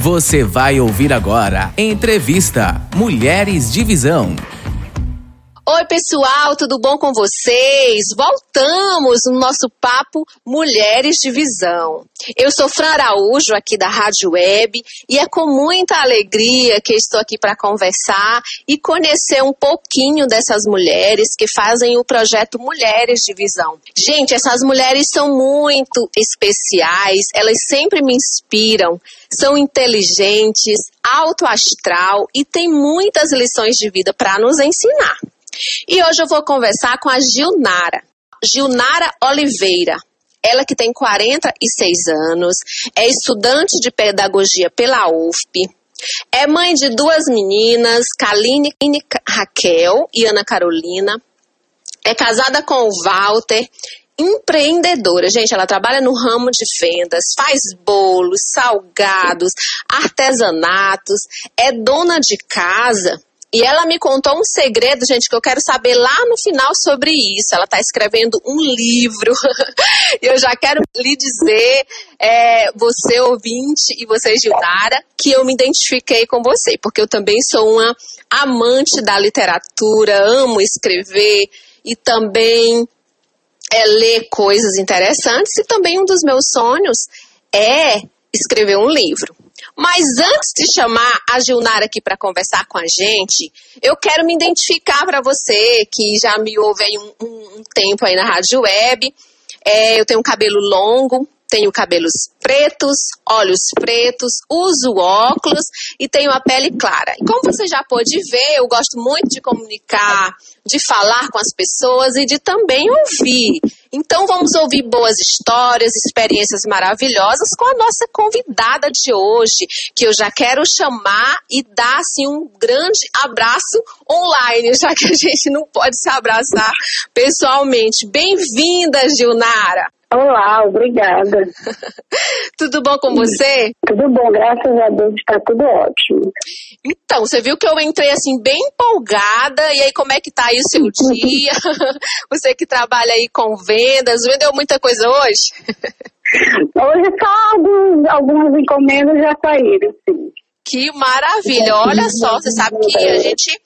Você vai ouvir agora Entrevista Mulheres de Visão. Pessoal, tudo bom com vocês? Voltamos no nosso papo Mulheres de Visão. Eu sou Fran Araújo, aqui da Rádio Web, e é com muita alegria que estou aqui para conversar e conhecer um pouquinho dessas mulheres que fazem o projeto Mulheres de Visão. Gente, essas mulheres são muito especiais, elas sempre me inspiram, são inteligentes, alto astral e têm muitas lições de vida para nos ensinar. E hoje eu vou conversar com a Gilnara. Gilnara Oliveira. Ela que tem 46 anos, é estudante de pedagogia pela UFP, é mãe de duas meninas, Kaline Raquel e Ana Carolina. É casada com o Walter, empreendedora. Gente, ela trabalha no ramo de vendas, faz bolos, salgados, artesanatos, é dona de casa e ela me contou um segredo, gente, que eu quero saber lá no final sobre isso. Ela está escrevendo um livro. e eu já quero lhe dizer, é, você ouvinte e você, Gildara, que eu me identifiquei com você, porque eu também sou uma amante da literatura, amo escrever e também é, ler coisas interessantes. E também um dos meus sonhos é escrever um livro. Mas antes de chamar a Gilnara aqui para conversar com a gente, eu quero me identificar para você que já me ouve aí um, um, um tempo aí na rádio web. É, eu tenho um cabelo longo, tenho cabelos pretos, olhos pretos, uso óculos e tenho a pele clara. E como você já pôde ver, eu gosto muito de comunicar, de falar com as pessoas e de também ouvir. Então vamos ouvir boas histórias, experiências maravilhosas com a nossa convidada de hoje, que eu já quero chamar e dar assim um grande abraço online, já que a gente não pode se abraçar pessoalmente. Bem-vinda, Gilnara. Olá, obrigada. tudo bom com você? Tudo bom, graças a Deus está tudo ótimo. Então, você viu que eu entrei assim bem empolgada, e aí como é que tá aí o seu dia? você que trabalha aí com vendas, vendeu muita coisa hoje? hoje só alguns, algumas encomendas já saíram, sim. Que maravilha! Olha só, você sabe que a gente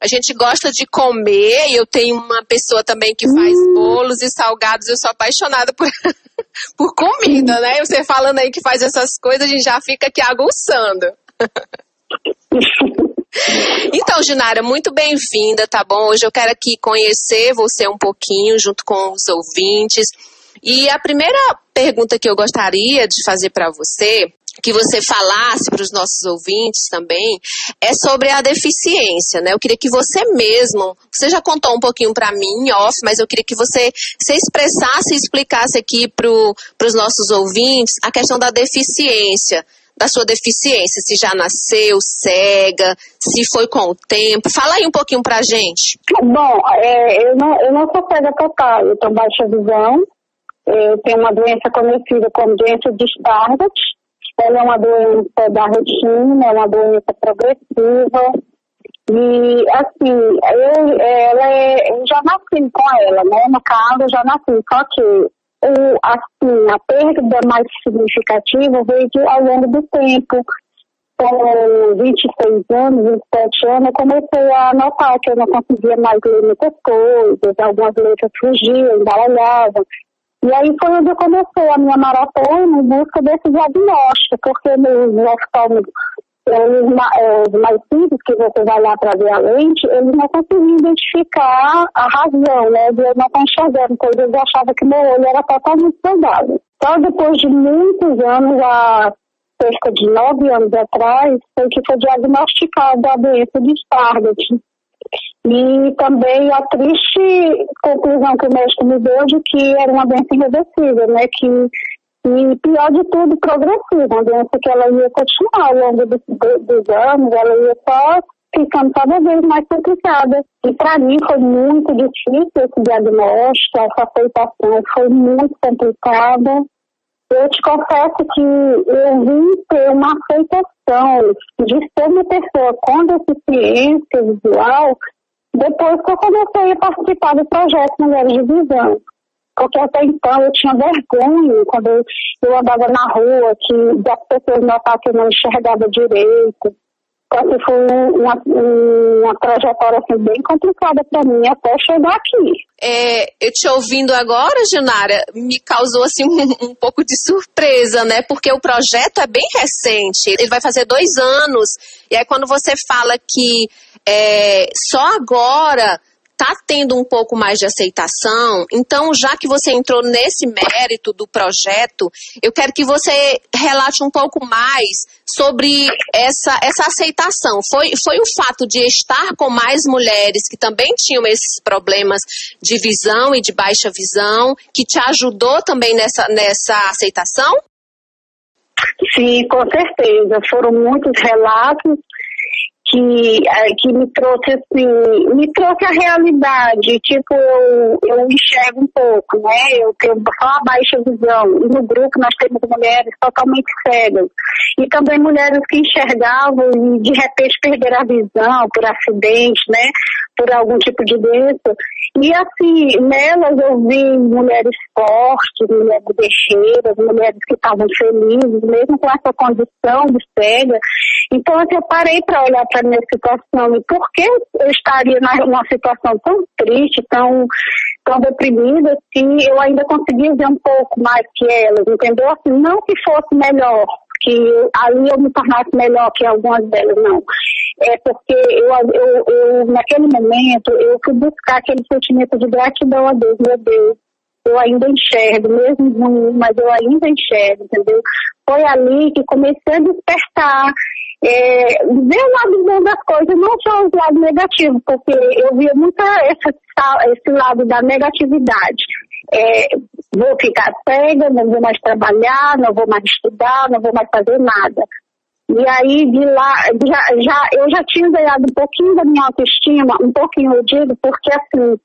a gente gosta de comer e eu tenho uma pessoa também que faz hum. bolos e salgados. Eu sou apaixonada por, por comida, né? Você falando aí que faz essas coisas, a gente já fica aqui aguçando. Então, Ginara, muito bem-vinda, tá bom? Hoje eu quero aqui conhecer você um pouquinho junto com os ouvintes. E a primeira pergunta que eu gostaria de fazer para você que você falasse para os nossos ouvintes também é sobre a deficiência, né? Eu queria que você mesmo, você já contou um pouquinho para mim, off, mas eu queria que você se expressasse e explicasse aqui para os nossos ouvintes a questão da deficiência, da sua deficiência, se já nasceu cega, se foi com o tempo. Fala aí um pouquinho para gente. Bom, é, eu, não, eu não sou cega total, eu tenho baixa visão, eu tenho uma doença conhecida como doença de Stargardt, ela é uma doença da retina, é uma doença progressiva. E, assim, eu, ela é, eu já nasci com ela, né? No caso, eu já nasci. Só que, o, assim, a perda mais significativa veio ao longo do tempo. Com 26 anos, 27 anos, eu comecei a notar que eu não conseguia mais ler muitas coisas, algumas letras fugiam, embaralhavam. E aí foi onde eu comecei a minha maratona em busca desse diagnóstico, porque nos oftalmos, os, os mais simples, que você vai lá para ver a lente, eles não conseguiam identificar a razão, né, de eu não estar enxergando, porque eles achavam que meu olho era totalmente saudável. Só depois de muitos anos, há cerca de nove anos atrás, foi que foi diagnosticada a doença de Stargardt. E também a triste conclusão que o médico me deu de que era uma doença irreversível, né? Que, e pior de tudo, progressiva, uma doença que ela ia continuar ao longo dos, dos anos, ela ia só ficando cada vez mais complicada. E para mim foi muito difícil esse diagnóstico, essa aceitação foi muito complicada. Eu te confesso que eu vim ter uma aceitação de ser uma pessoa com deficiência visual depois que eu comecei a participar do projeto Mulheres de Visão. porque até então eu tinha vergonha quando eu, andava na rua, que as pessoas notavam que eu não enxergava direito. Então, foi uma, uma trajetória assim, bem complicada para mim até chegar aqui. É, eu te ouvindo agora, Junara, me causou assim um, um, pouco de surpresa, né? Porque o projeto é bem recente, ele vai fazer dois anos. E aí quando você fala que é, só agora está tendo um pouco mais de aceitação. Então, já que você entrou nesse mérito do projeto, eu quero que você relate um pouco mais sobre essa, essa aceitação. Foi, foi o fato de estar com mais mulheres que também tinham esses problemas de visão e de baixa visão que te ajudou também nessa, nessa aceitação? Sim, com certeza. Foram muitos relatos que, é, que me trouxe assim, me trouxe a realidade, tipo, eu, eu enxergo um pouco, né? Eu tenho só a baixa visão. E no grupo nós temos mulheres totalmente cegas. E também mulheres que enxergavam e de repente perderam a visão por acidente, né? Por algum tipo de doença. E assim, nelas eu vi mulheres fortes, mulheres guerreiras, mulheres que estavam felizes, mesmo com essa condição de cega. Então assim, eu parei para olhar para a minha situação e por que eu estaria numa situação tão triste, tão, tão deprimida, se eu ainda conseguia ver um pouco mais que elas, entendeu? Assim, não que fosse melhor, que ali eu me tornasse melhor que algumas delas, não. É porque eu, eu, eu, naquele momento, eu fui buscar aquele sentimento de gratidão a Deus, meu Deus. Eu ainda enxergo, mesmo ruim, mas eu ainda enxergo, entendeu? Foi ali que comecei a despertar, é, ver o lado bom das coisas, não só os lados negativos, porque eu via muito esse, esse lado da negatividade é, vou ficar cega, não vou mais trabalhar, não vou mais estudar, não vou mais fazer nada. E aí, de lá, já, já, eu já tinha ganhado um pouquinho da minha autoestima, um pouquinho, eu digo, porque assim,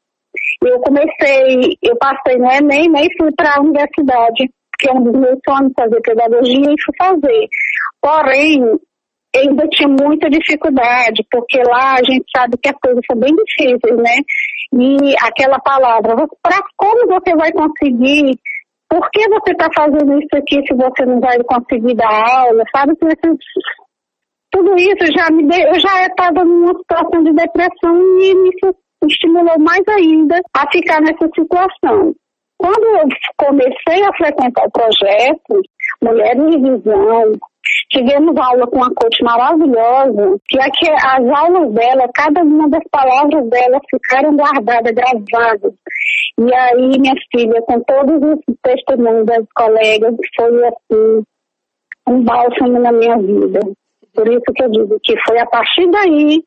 eu comecei, eu passei no Enem, nem fui para a universidade, que é um dos meus sonhos, fazer pedagogia, e fui fazer. Porém, ainda tinha muita dificuldade, porque lá a gente sabe que as coisas são bem difíceis, né? E aquela palavra, para como você vai conseguir? Por que você está fazendo isso aqui se você não vai conseguir dar aula? Sabe? Tudo isso já me deu, eu já estava numa situação de depressão e me estimulou mais ainda a ficar nessa situação. Quando eu comecei a frequentar o projeto, Mulheres de Visão, Tivemos aula com uma coach maravilhosa, que aqui as aulas dela, cada uma das palavras dela ficaram guardadas, gravadas. E aí, minha filha, com todos os testemunhos das colegas, foi assim, um bálsamo na minha vida. Por isso que eu digo que foi a partir daí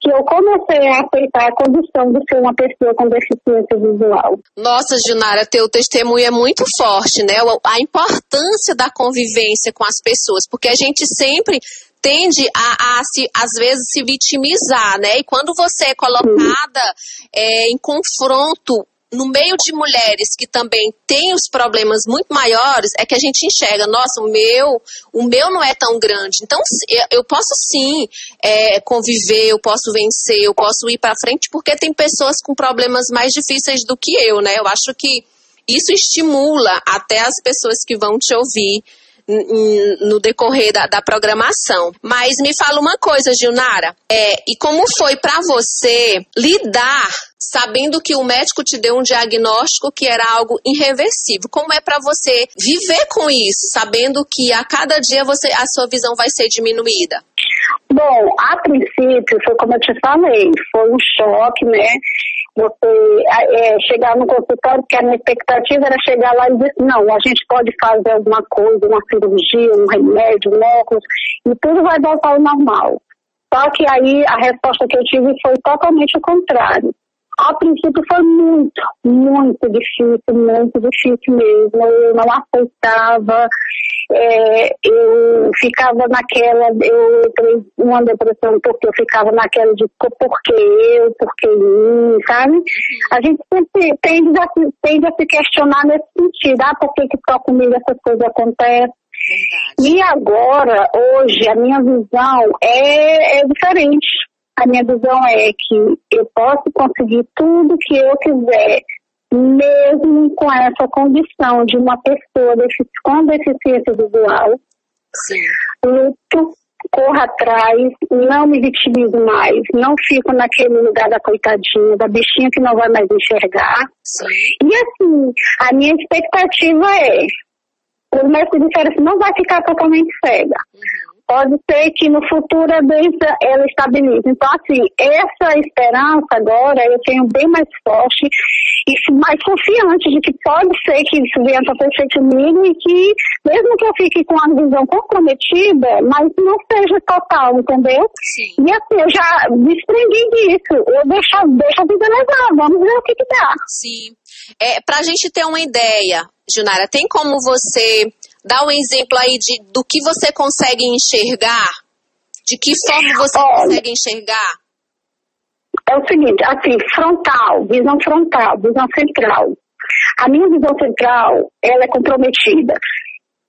que eu comecei a aceitar a condição de ser uma pessoa com deficiência visual. Nossa, Junara, teu testemunho é muito forte, né? A importância da convivência com as pessoas, porque a gente sempre tende a, a se, às vezes, se vitimizar, né? E quando você é colocada é, em confronto no meio de mulheres que também têm os problemas muito maiores, é que a gente enxerga, nossa, o meu, o meu não é tão grande. Então, eu posso sim é, conviver, eu posso vencer, eu posso ir para frente, porque tem pessoas com problemas mais difíceis do que eu, né? Eu acho que isso estimula até as pessoas que vão te ouvir no decorrer da, da, programação. Mas me fala uma coisa, Gilnara, é, e como foi para você lidar sabendo que o médico te deu um diagnóstico que era algo irreversível? Como é para você viver com isso, sabendo que a cada dia você a sua visão vai ser diminuída? Bom, a princípio, foi como eu te falei, foi um choque, né? Você é, chegar no consultório, porque a minha expectativa era chegar lá e dizer não, a gente pode fazer alguma coisa, uma cirurgia, um remédio, um óculos, e tudo vai voltar ao normal. Só que aí a resposta que eu tive foi totalmente o contrário. A princípio foi muito, muito difícil, muito difícil mesmo. Eu não aceitava, é, eu ficava naquela, eu entrei uma depressão porque eu ficava naquela de por que eu, por que mim, sabe? A gente sempre tende a, tende a se questionar nesse sentido, ah, por que, que só comigo essas coisas acontecem? E agora, hoje, a minha visão é, é diferente. A minha visão é que eu posso conseguir tudo que eu quiser mesmo com essa condição de uma pessoa com deficiência visual, Sim. luto, corro atrás, não me vitimizo mais, não fico naquele lugar da coitadinha, da bichinha que não vai mais enxergar. Sim. E assim, a minha expectativa é, os médicos disseram assim, não vai ficar totalmente cega. Uhum. Pode ser que no futuro a doença ela estabilize. Então, assim, essa esperança agora eu tenho bem mais forte e mais confiante de que pode ser que isso venha acontecer comigo e que, mesmo que eu fique com a visão comprometida, mas não seja total, entendeu? Sim. E assim, eu já desprendi disso. Eu deixo, deixo a vida levar, vamos ver o que, que dá. Sim. É, pra gente ter uma ideia, Junara, tem como você dar um exemplo aí de, do que você consegue enxergar? De que forma você Olha. consegue enxergar? É o seguinte, assim, frontal, visão frontal, visão central. A minha visão central, ela é comprometida.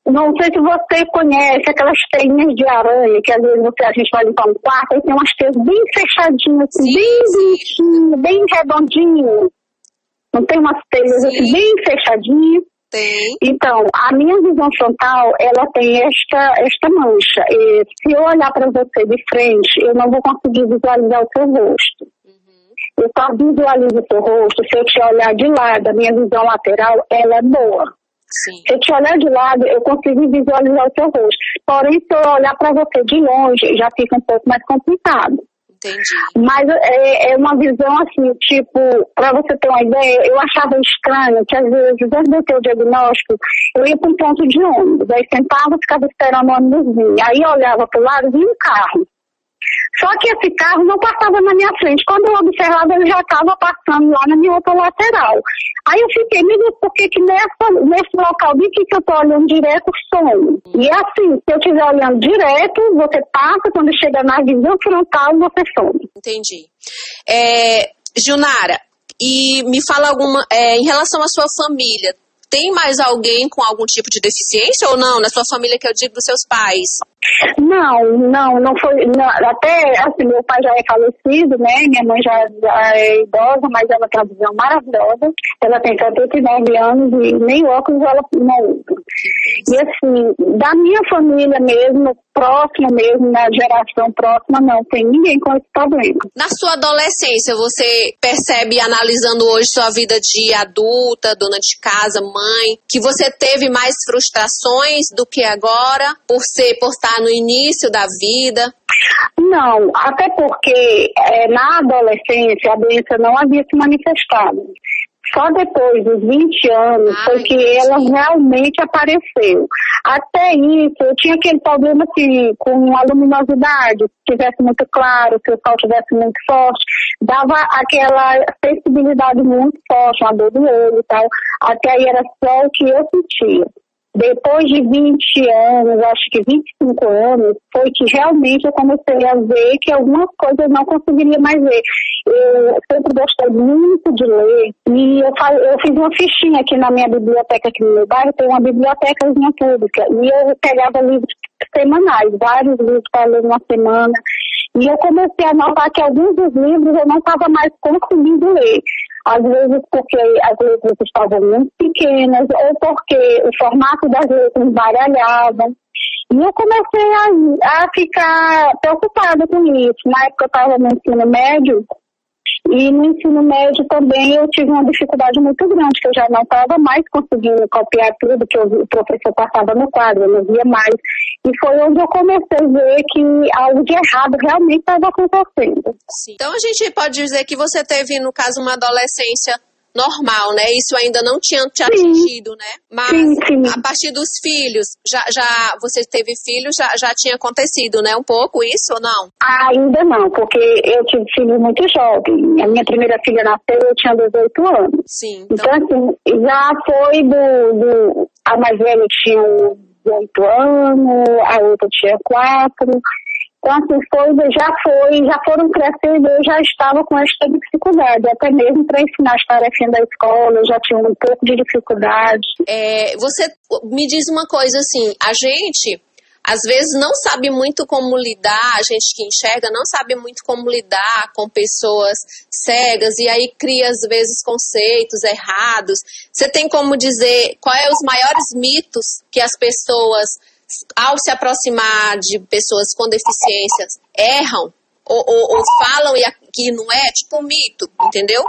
Não sei se você conhece aquelas teinhas de aranha, que às vezes você, a gente vai limpar um quarto e tem umas teias bem fechadinhas, assim, Sim, bem bonitinho, bem redondinho. Não tem umas teias assim, Sim. bem fechadinhas. Tem. Então, a minha visão frontal, ela tem esta, esta mancha. E se eu olhar para você de frente, eu não vou conseguir visualizar o seu rosto. Uhum. Eu só visualizo o seu rosto se eu te olhar de lado. A minha visão lateral, ela é boa. Sim. Se eu te olhar de lado, eu consigo visualizar o seu rosto. Porém, se eu olhar para você de longe, já fica um pouco mais complicado. Entendi. Mas é, é uma visão assim, tipo, para você ter uma ideia, eu achava estranho que às vezes, antes de eu ter o diagnóstico, eu ia para um ponto de ônibus, aí sentava, ficava esperando o ônibus vir. Aí eu olhava para o lado, vinha um carro. Só que esse carro não passava na minha frente. Quando eu observava, ele já estava passando lá na minha outra lateral. Aí eu fiquei, meu Deus, por que que nessa, nesse local de que eu estou olhando direto, some? E é assim, se eu estiver olhando direto, você passa, quando chega na visão frontal, você some. Entendi. É, Junara, e me fala alguma. é, em relação à sua família, tem mais alguém com algum tipo de deficiência ou não? Na sua família que eu digo dos seus pais? Não, não, não foi. não, até assim, meu pai já é falecido, né? Minha mãe já, já é idosa, mas ela tem uma visão maravilhosa. Ela tem 79 anos e nem óculos ela não usa. E assim, da minha família mesmo, próxima mesmo, na geração próxima, não tem ninguém com esse problema. Na sua adolescência, você percebe, analisando hoje sua vida de adulta, dona de casa, mãe, que você teve mais frustrações do que agora, por ser, por estar no início da vida? Não, até porque é, na adolescência a doença não havia se manifestado. Só depois dos 20 anos Ah, foi que ela realmente apareceu. Até isso, eu tinha aquele problema assim, com a luminosidade, se tivesse muito claro, se o sol tivesse muito forte, dava aquela sensibilidade muito forte, uma dor do olho e tal. Até aí era só o que eu sentia. Depois de 20 anos, acho que 25 anos, foi que realmente eu comecei a ver que algumas coisas eu não conseguiria mais ver. Eu sempre gostei muito de ler e eu, eu fiz uma fichinha aqui na minha biblioteca aqui no meu bairro, tem uma bibliotecazinha pública e eu pegava livros semanais, vários livros para ler uma semana. E eu comecei a notar que alguns dos livros eu não estava mais conseguindo ler. Às vezes porque as letras estavam muito pequenas, ou porque o formato das letras baralhava. E eu comecei a, a ficar preocupada com isso. Na época eu estava no ensino médio, e no ensino médio também eu tive uma dificuldade muito grande, que eu já não estava mais conseguindo copiar tudo que o professor passava no quadro, eu não via mais. E foi onde eu comecei a ver que algo de errado realmente estava acontecendo. Sim. Então a gente pode dizer que você teve, no caso, uma adolescência normal, né? Isso ainda não tinha te atingido, né? Mas Sim, sim. a partir dos filhos, já, já você teve filhos, já, já tinha acontecido, né? Um pouco isso ou não? Ainda não, porque eu tive filho muito jovem. A minha primeira filha nasceu, eu tinha 18 anos. Sim. Então, Então, assim, já foi do, do. A mais velha tinha 8 anos, a outra tinha 4. Então, assim, foi, já foi, já foram crescendo, eu já estava com esta dificuldade, até mesmo para ensinar as tarefinhas da escola, eu já tinha um pouco de dificuldade. é, você me diz uma coisa assim, a gente às vezes não sabe muito como lidar, a gente que enxerga não sabe muito como lidar com pessoas cegas e aí cria às vezes conceitos errados. Você tem como dizer quais é os maiores mitos que as pessoas ao se aproximar de pessoas com deficiências erram ou, ou, ou falam e que não é, tipo um mito, entendeu?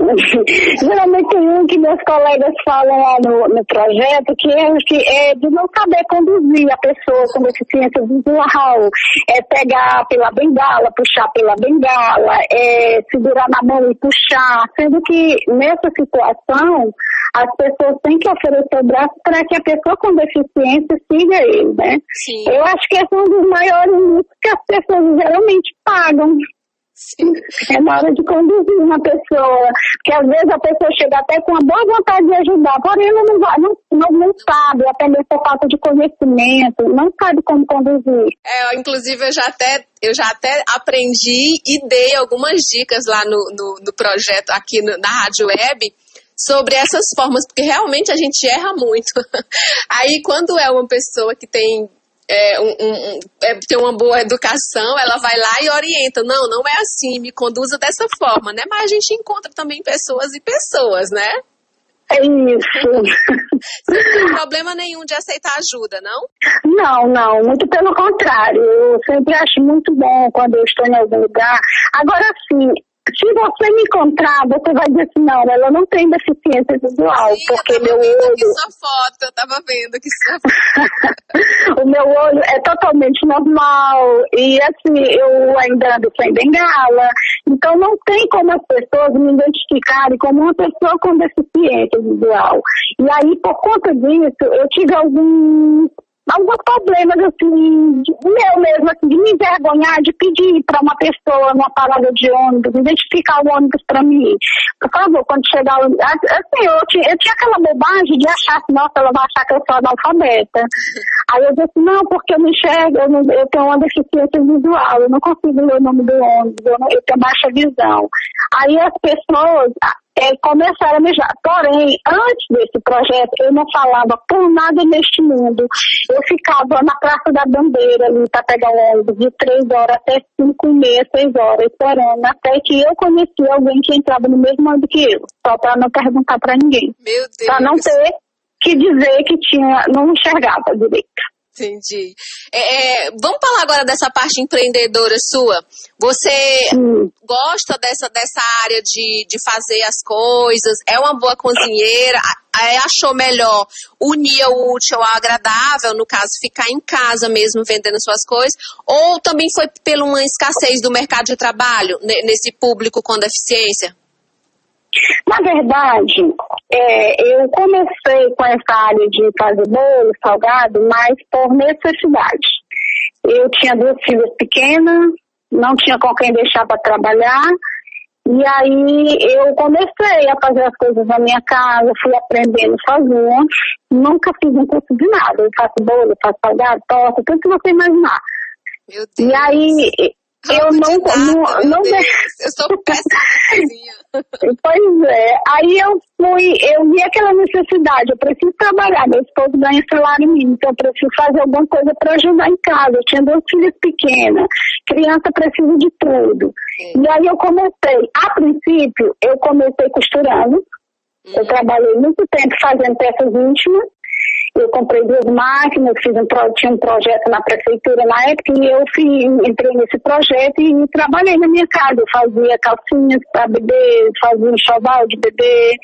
Geralmente um que meus colegas falam lá no, no projeto, que é, que é de não saber conduzir a pessoa com deficiência visual, é pegar pela bengala, puxar pela bengala, é segurar na mão e puxar, sendo que nessa situação as pessoas têm que oferecer o braço para que a pessoa com deficiência siga ele, né? Sim. Eu acho que esse é um dos maiores mitos que as pessoas geralmente pagam. É na hora de conduzir uma pessoa, que às vezes a pessoa chega até com uma boa vontade de ajudar, porém ela não, vai, não, não, não sabe, até mesmo por falta de conhecimento, não sabe como conduzir. É, inclusive eu já até eu já até aprendi e dei algumas dicas lá no, no, no projeto aqui no, na Rádio Web sobre essas formas, porque realmente a gente erra muito. Aí quando é uma pessoa que tem é, um, um, é, ter uma boa educação, ela vai lá e orienta. Não, não é assim, me conduza dessa forma, né? Mas a gente encontra também pessoas e pessoas, né? É isso. Você não tem problema nenhum de aceitar ajuda, não? Não, não, muito pelo contrário. Eu sempre acho muito bom quando eu estou em algum lugar. Agora sim, se você me encontrar, você vai dizer assim, não, ela não tem deficiência visual, Sim, porque eu meu vendo olho... Aqui sua foto, eu tava vendo aqui sua foto. o meu olho é totalmente normal e assim, eu ainda ando sem bengala, então não tem como as pessoas me identificarem como uma pessoa com deficiência visual. E aí, por conta disso, eu tive alguns alguns problemas, assim, meu mesmo, assim, de me envergonhar, de pedir para uma pessoa numa parada de ônibus, identificar o ônibus para mim. Por favor, quando chegar. Assim, eu eu tinha aquela bobagem de achar assim, nossa, ela vai achar que eu sou analfabeta. Aí eu disse, não, porque eu me enxergo, eu, não, eu tenho uma deficiência visual, eu não consigo ler o nome do ônibus, eu, não, eu tenho baixa visão. Aí as pessoas, é, começaram a mijar. Porém, antes desse projeto, eu não falava por nada neste mundo. Eu ficava na Praça da Bandeira ali para pegar o ônibus de três horas até cinco e meia, seis horas, esperando, até que eu conheci alguém que entrava no mesmo ano que eu, só para não perguntar para ninguém. Meu Deus. Para não ter que dizer que tinha, não enxergava direito. Entendi. É, é, vamos falar agora dessa parte empreendedora sua. Você hum. gosta dessa, dessa área de, de fazer as coisas? É uma boa cozinheira? achou melhor unir o útil ao agradável, no caso, ficar em casa mesmo vendendo suas coisas? Ou também foi por uma escassez do mercado de trabalho nesse público com deficiência? Na verdade, é, eu comecei com essa área de fazer bolo, salgado, mas por necessidade. Eu tinha duas filhas pequenas, não tinha com quem deixar para trabalhar, e aí eu comecei a fazer as coisas na minha casa, fui aprendendo sozinha, nunca fiz um curso de nada. Eu faço bolo, faço salgado, torta, tudo que você imaginar. Meu Deus. E aí eu não, não, não Eu sou péssima Pois é. Aí eu fui, eu vi aquela necessidade, eu preciso trabalhar, meu esposo ganha salário mínimo, então eu preciso fazer alguma coisa para ajudar em casa. Eu tinha duas filhas pequenas, criança precisa de tudo. Sim. E aí eu comecei, a princípio, eu comecei costurando. Eu trabalhei muito tempo fazendo peças íntimas eu comprei duas máquinas, fiz um, tinha um projeto na prefeitura na época e eu fui, entrei nesse projeto e trabalhei na minha casa. Eu fazia calcinhas para bebê, fazia enxoval de bebê.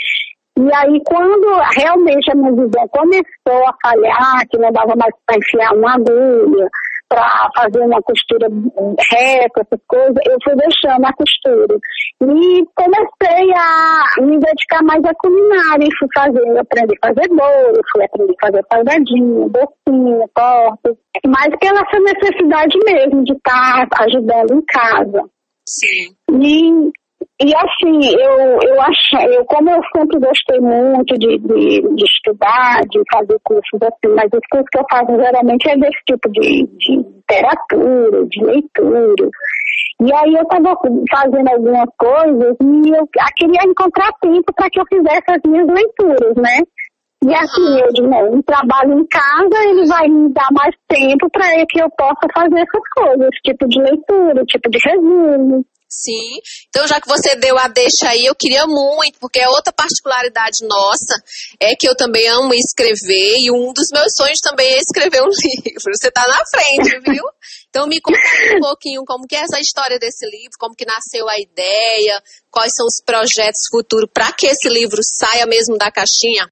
E aí, quando realmente a minha visão começou a falhar, que não dava mais para enfiar uma agulha, para fazer uma costura reta, essas coisas, eu fui deixando a costura. E comecei a me dedicar mais à culinária, e fui fazendo, aprendi a fazer bolo, fui aprender a fazer salgadinho, docinho, tortas, mas pela essa necessidade mesmo de estar tá ajudando em casa. Sim. E e assim, eu, eu acho, eu, como eu sempre gostei muito de, de, de, estudar, de fazer cursos assim, mas os cursos que eu faço geralmente é desse tipo de, de literatura, de leitura. E aí eu estava fazendo algumas coisas e eu queria encontrar tempo para que eu fizesse as minhas leituras, né? E assim, eu digo, não, um trabalho em casa, ele vai me dar mais tempo para que eu possa fazer essas coisas, tipo de leitura, tipo de resumo. Sim. Então, já que você deu a deixa aí, eu queria muito, porque é outra particularidade nossa, é que eu também amo escrever, e um dos meus sonhos também é escrever um livro. Você está na frente, viu? Então, me conta um pouquinho como que é essa história desse livro, como que nasceu a ideia, quais são os projetos futuros para que esse livro saia mesmo da caixinha.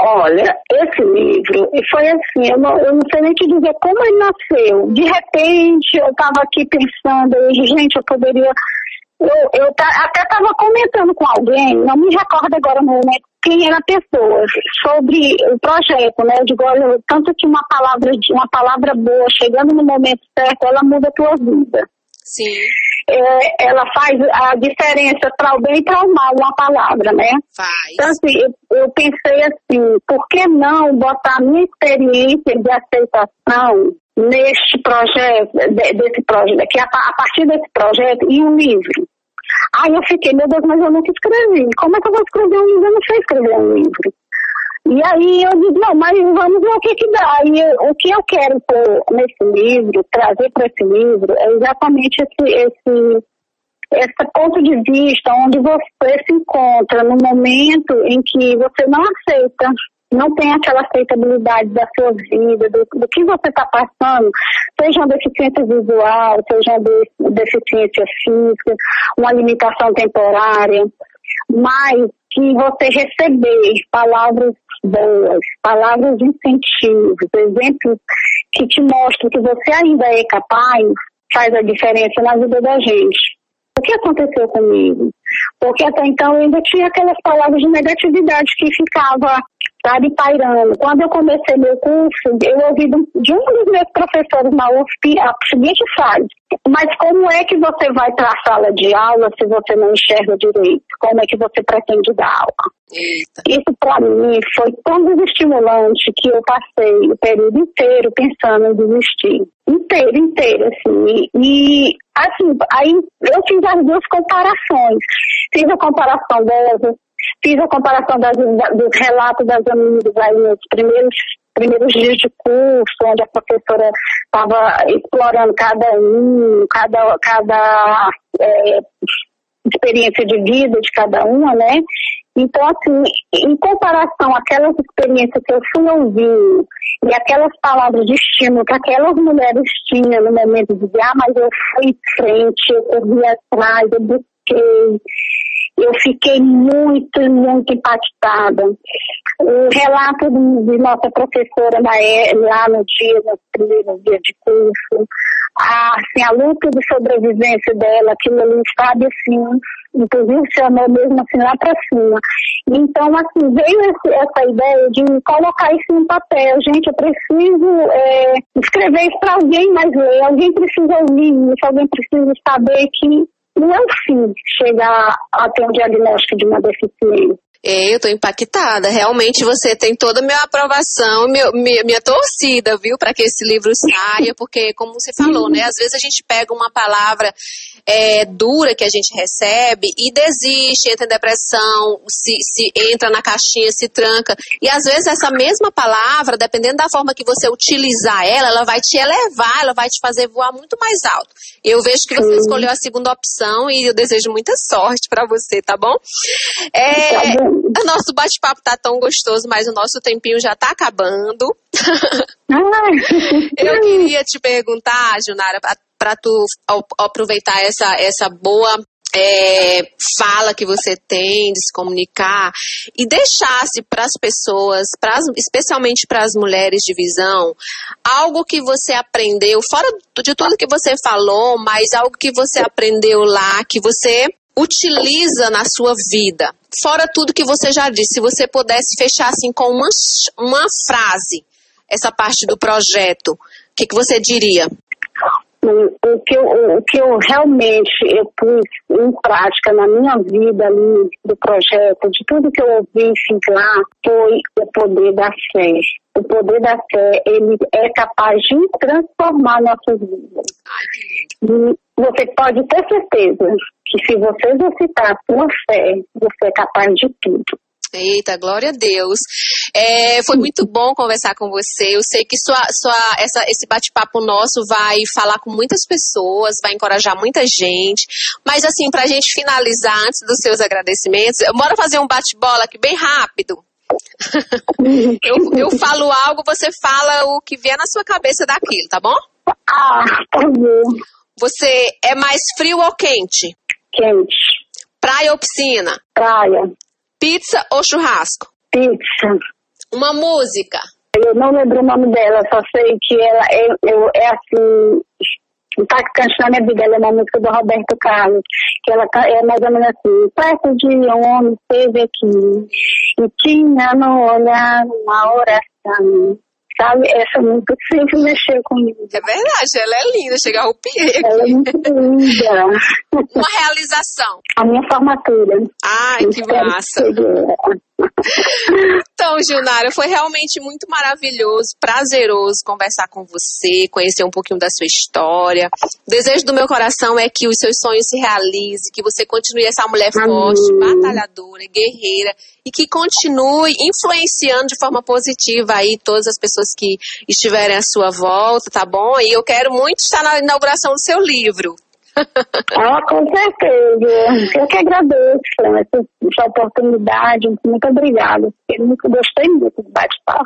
Olha, esse livro foi assim, eu não, eu não sei nem te dizer como ele nasceu. De repente, eu estava aqui pensando, eu, gente, eu poderia. Eu, eu até estava comentando com alguém, não me recordo agora no momento quem era a pessoa, sobre o projeto, né? Eu digo, olha, tanto que uma palavra, uma palavra boa, chegando no momento certo, ela muda a tua vida. Sim é, ela faz a diferença para o bem e para o mal, uma palavra, né? Faz. Então, assim, eu, eu pensei assim, por que não botar minha experiência de aceitação neste projeto, de, desse projeto, que a, a partir desse projeto, e um livro? Aí eu fiquei, meu Deus, mas eu nunca escrevi. Como é que eu vou escrever um livro? Eu não sei escrever um livro. E aí eu disse, não, mas vamos ver o que que dá. E o que eu quero pôr nesse livro, trazer para esse livro, é exatamente esse, esse, esse ponto de vista onde você se encontra no momento em que você não aceita, não tem aquela aceitabilidade da sua vida, do, do que você está passando, seja uma deficiência visual, seja uma deficiência física, uma limitação temporária, mas que você receber palavras boas, palavras de incentivo, exemplos que te mostram que você ainda é capaz, faz a diferença na vida da gente. O que aconteceu comigo? Porque até então eu ainda tinha aquelas palavras de negatividade que ficava sabe, pairando. Quando eu comecei meu curso, eu ouvi de um dos meus professores na UFP a seguinte frase: Mas como é que você vai para a sala de aula se você não enxerga direito? Como é que você pretende dar aula? Eita. Isso para mim foi tão desestimulante que eu passei o período inteiro pensando em desistir. Inteiro, inteiro, assim. E, assim, aí eu fiz as duas comparações. Fiz a comparação delas Fiz a comparação das, dos relatos das amigas aí nos primeiros, primeiros dias de curso, onde a professora estava explorando cada um, cada, cada é, experiência de vida de cada uma, né? Então, assim, em comparação àquelas experiências que eu fui ouvindo e aquelas palavras de estímulo que aquelas mulheres tinham no momento de dizer, ah, mas eu fui em frente, eu corri atrás, eu eu fiquei muito, muito impactada. O relato de nossa professora lá no dia, no primeiro dia de curso, a, assim, a luta de sobrevivência dela, aquilo ali, sabe, assim, inclusive chamou mesmo assim lá para cima. Então, assim, veio esse, essa ideia de colocar isso no papel. Gente, eu preciso é, escrever isso para alguém mais ler, alguém precisa ouvir isso, alguém precisa saber que é o fim chegar a ter um diagnóstico de uma deficiência. Eu tô impactada. Realmente você tem toda a minha aprovação, minha, minha, minha torcida, viu, para que esse livro saia, porque, como você falou, né, às vezes a gente pega uma palavra é, dura que a gente recebe e desiste, entra em depressão, se, se entra na caixinha, se tranca. E às vezes essa mesma palavra, dependendo da forma que você utilizar ela, ela vai te elevar, ela vai te fazer voar muito mais alto. Eu vejo que você escolheu a segunda opção e eu desejo muita sorte para você, tá bom? É, tá bom. O nosso bate-papo tá tão gostoso, mas o nosso tempinho já tá acabando. Eu queria te perguntar, Junara, para tu aproveitar essa, essa boa é, fala que você tem de se comunicar e deixasse para as pessoas, pras, especialmente para as mulheres de visão, algo que você aprendeu, fora de tudo que você falou, mas algo que você aprendeu lá, que você utiliza na sua vida. Fora tudo que você já disse, se você pudesse fechar assim com uma, uma frase essa parte do projeto, o que, que você diria? O que, eu, o que eu realmente eu pus em prática na minha vida ali do projeto, de tudo que eu ouvi lá, foi o poder da fé. O poder da fé, ele é capaz de transformar nossas vidas. E você pode ter certeza que se você exercitar a sua fé, você é capaz de tudo. Eita, glória a Deus. É, foi muito bom conversar com você. Eu sei que sua, sua, essa, esse bate-papo nosso vai falar com muitas pessoas, vai encorajar muita gente. Mas assim, para a gente finalizar, antes dos seus agradecimentos, eu bora fazer um bate-bola aqui bem rápido. eu, eu falo algo, você fala o que vier na sua cabeça daquilo, tá bom? Ah, tá bom. Você é mais frio ou quente? Quente. Praia ou piscina? Praia. Pizza ou churrasco? Pizza. Uma música? Eu não lembro o nome dela, só sei que ela é, eu, é assim. Impactante na minha vida, ela é uma música do Roberto Carlos, que ela é mais ou menos assim, perto de um homem esteve aqui, e tinha no olhar uma oração, sabe? Essa música sempre mexeu comigo. É verdade, ela é linda, chega a arrupiar Ela é muito linda. Uma realização. A minha formatura. Ai, que Espero massa. Então, Gilnara, foi realmente muito maravilhoso, prazeroso conversar com você, conhecer um pouquinho da sua história. O desejo do meu coração é que os seus sonhos se realizem, que você continue essa mulher Amém. forte, batalhadora, guerreira e que continue influenciando de forma positiva aí todas as pessoas que estiverem à sua volta, tá bom? E eu quero muito estar na inauguração do seu livro. Ah, com certeza. Eu que agradeço essa, essa oportunidade. Muito obrigada. Eu muito gostei muito do bate-papo.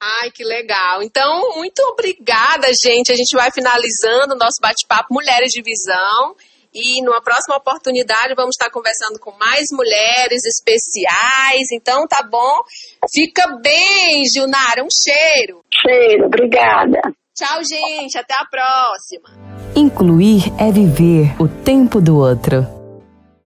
Ai, que legal. Então, muito obrigada, gente. A gente vai finalizando o nosso bate-papo Mulheres de Visão. E numa próxima oportunidade vamos estar conversando com mais mulheres especiais. Então, tá bom? Fica bem, Gilnara. Um cheiro. Cheiro, obrigada. Tchau, gente. Até a próxima. Incluir é viver o tempo do outro.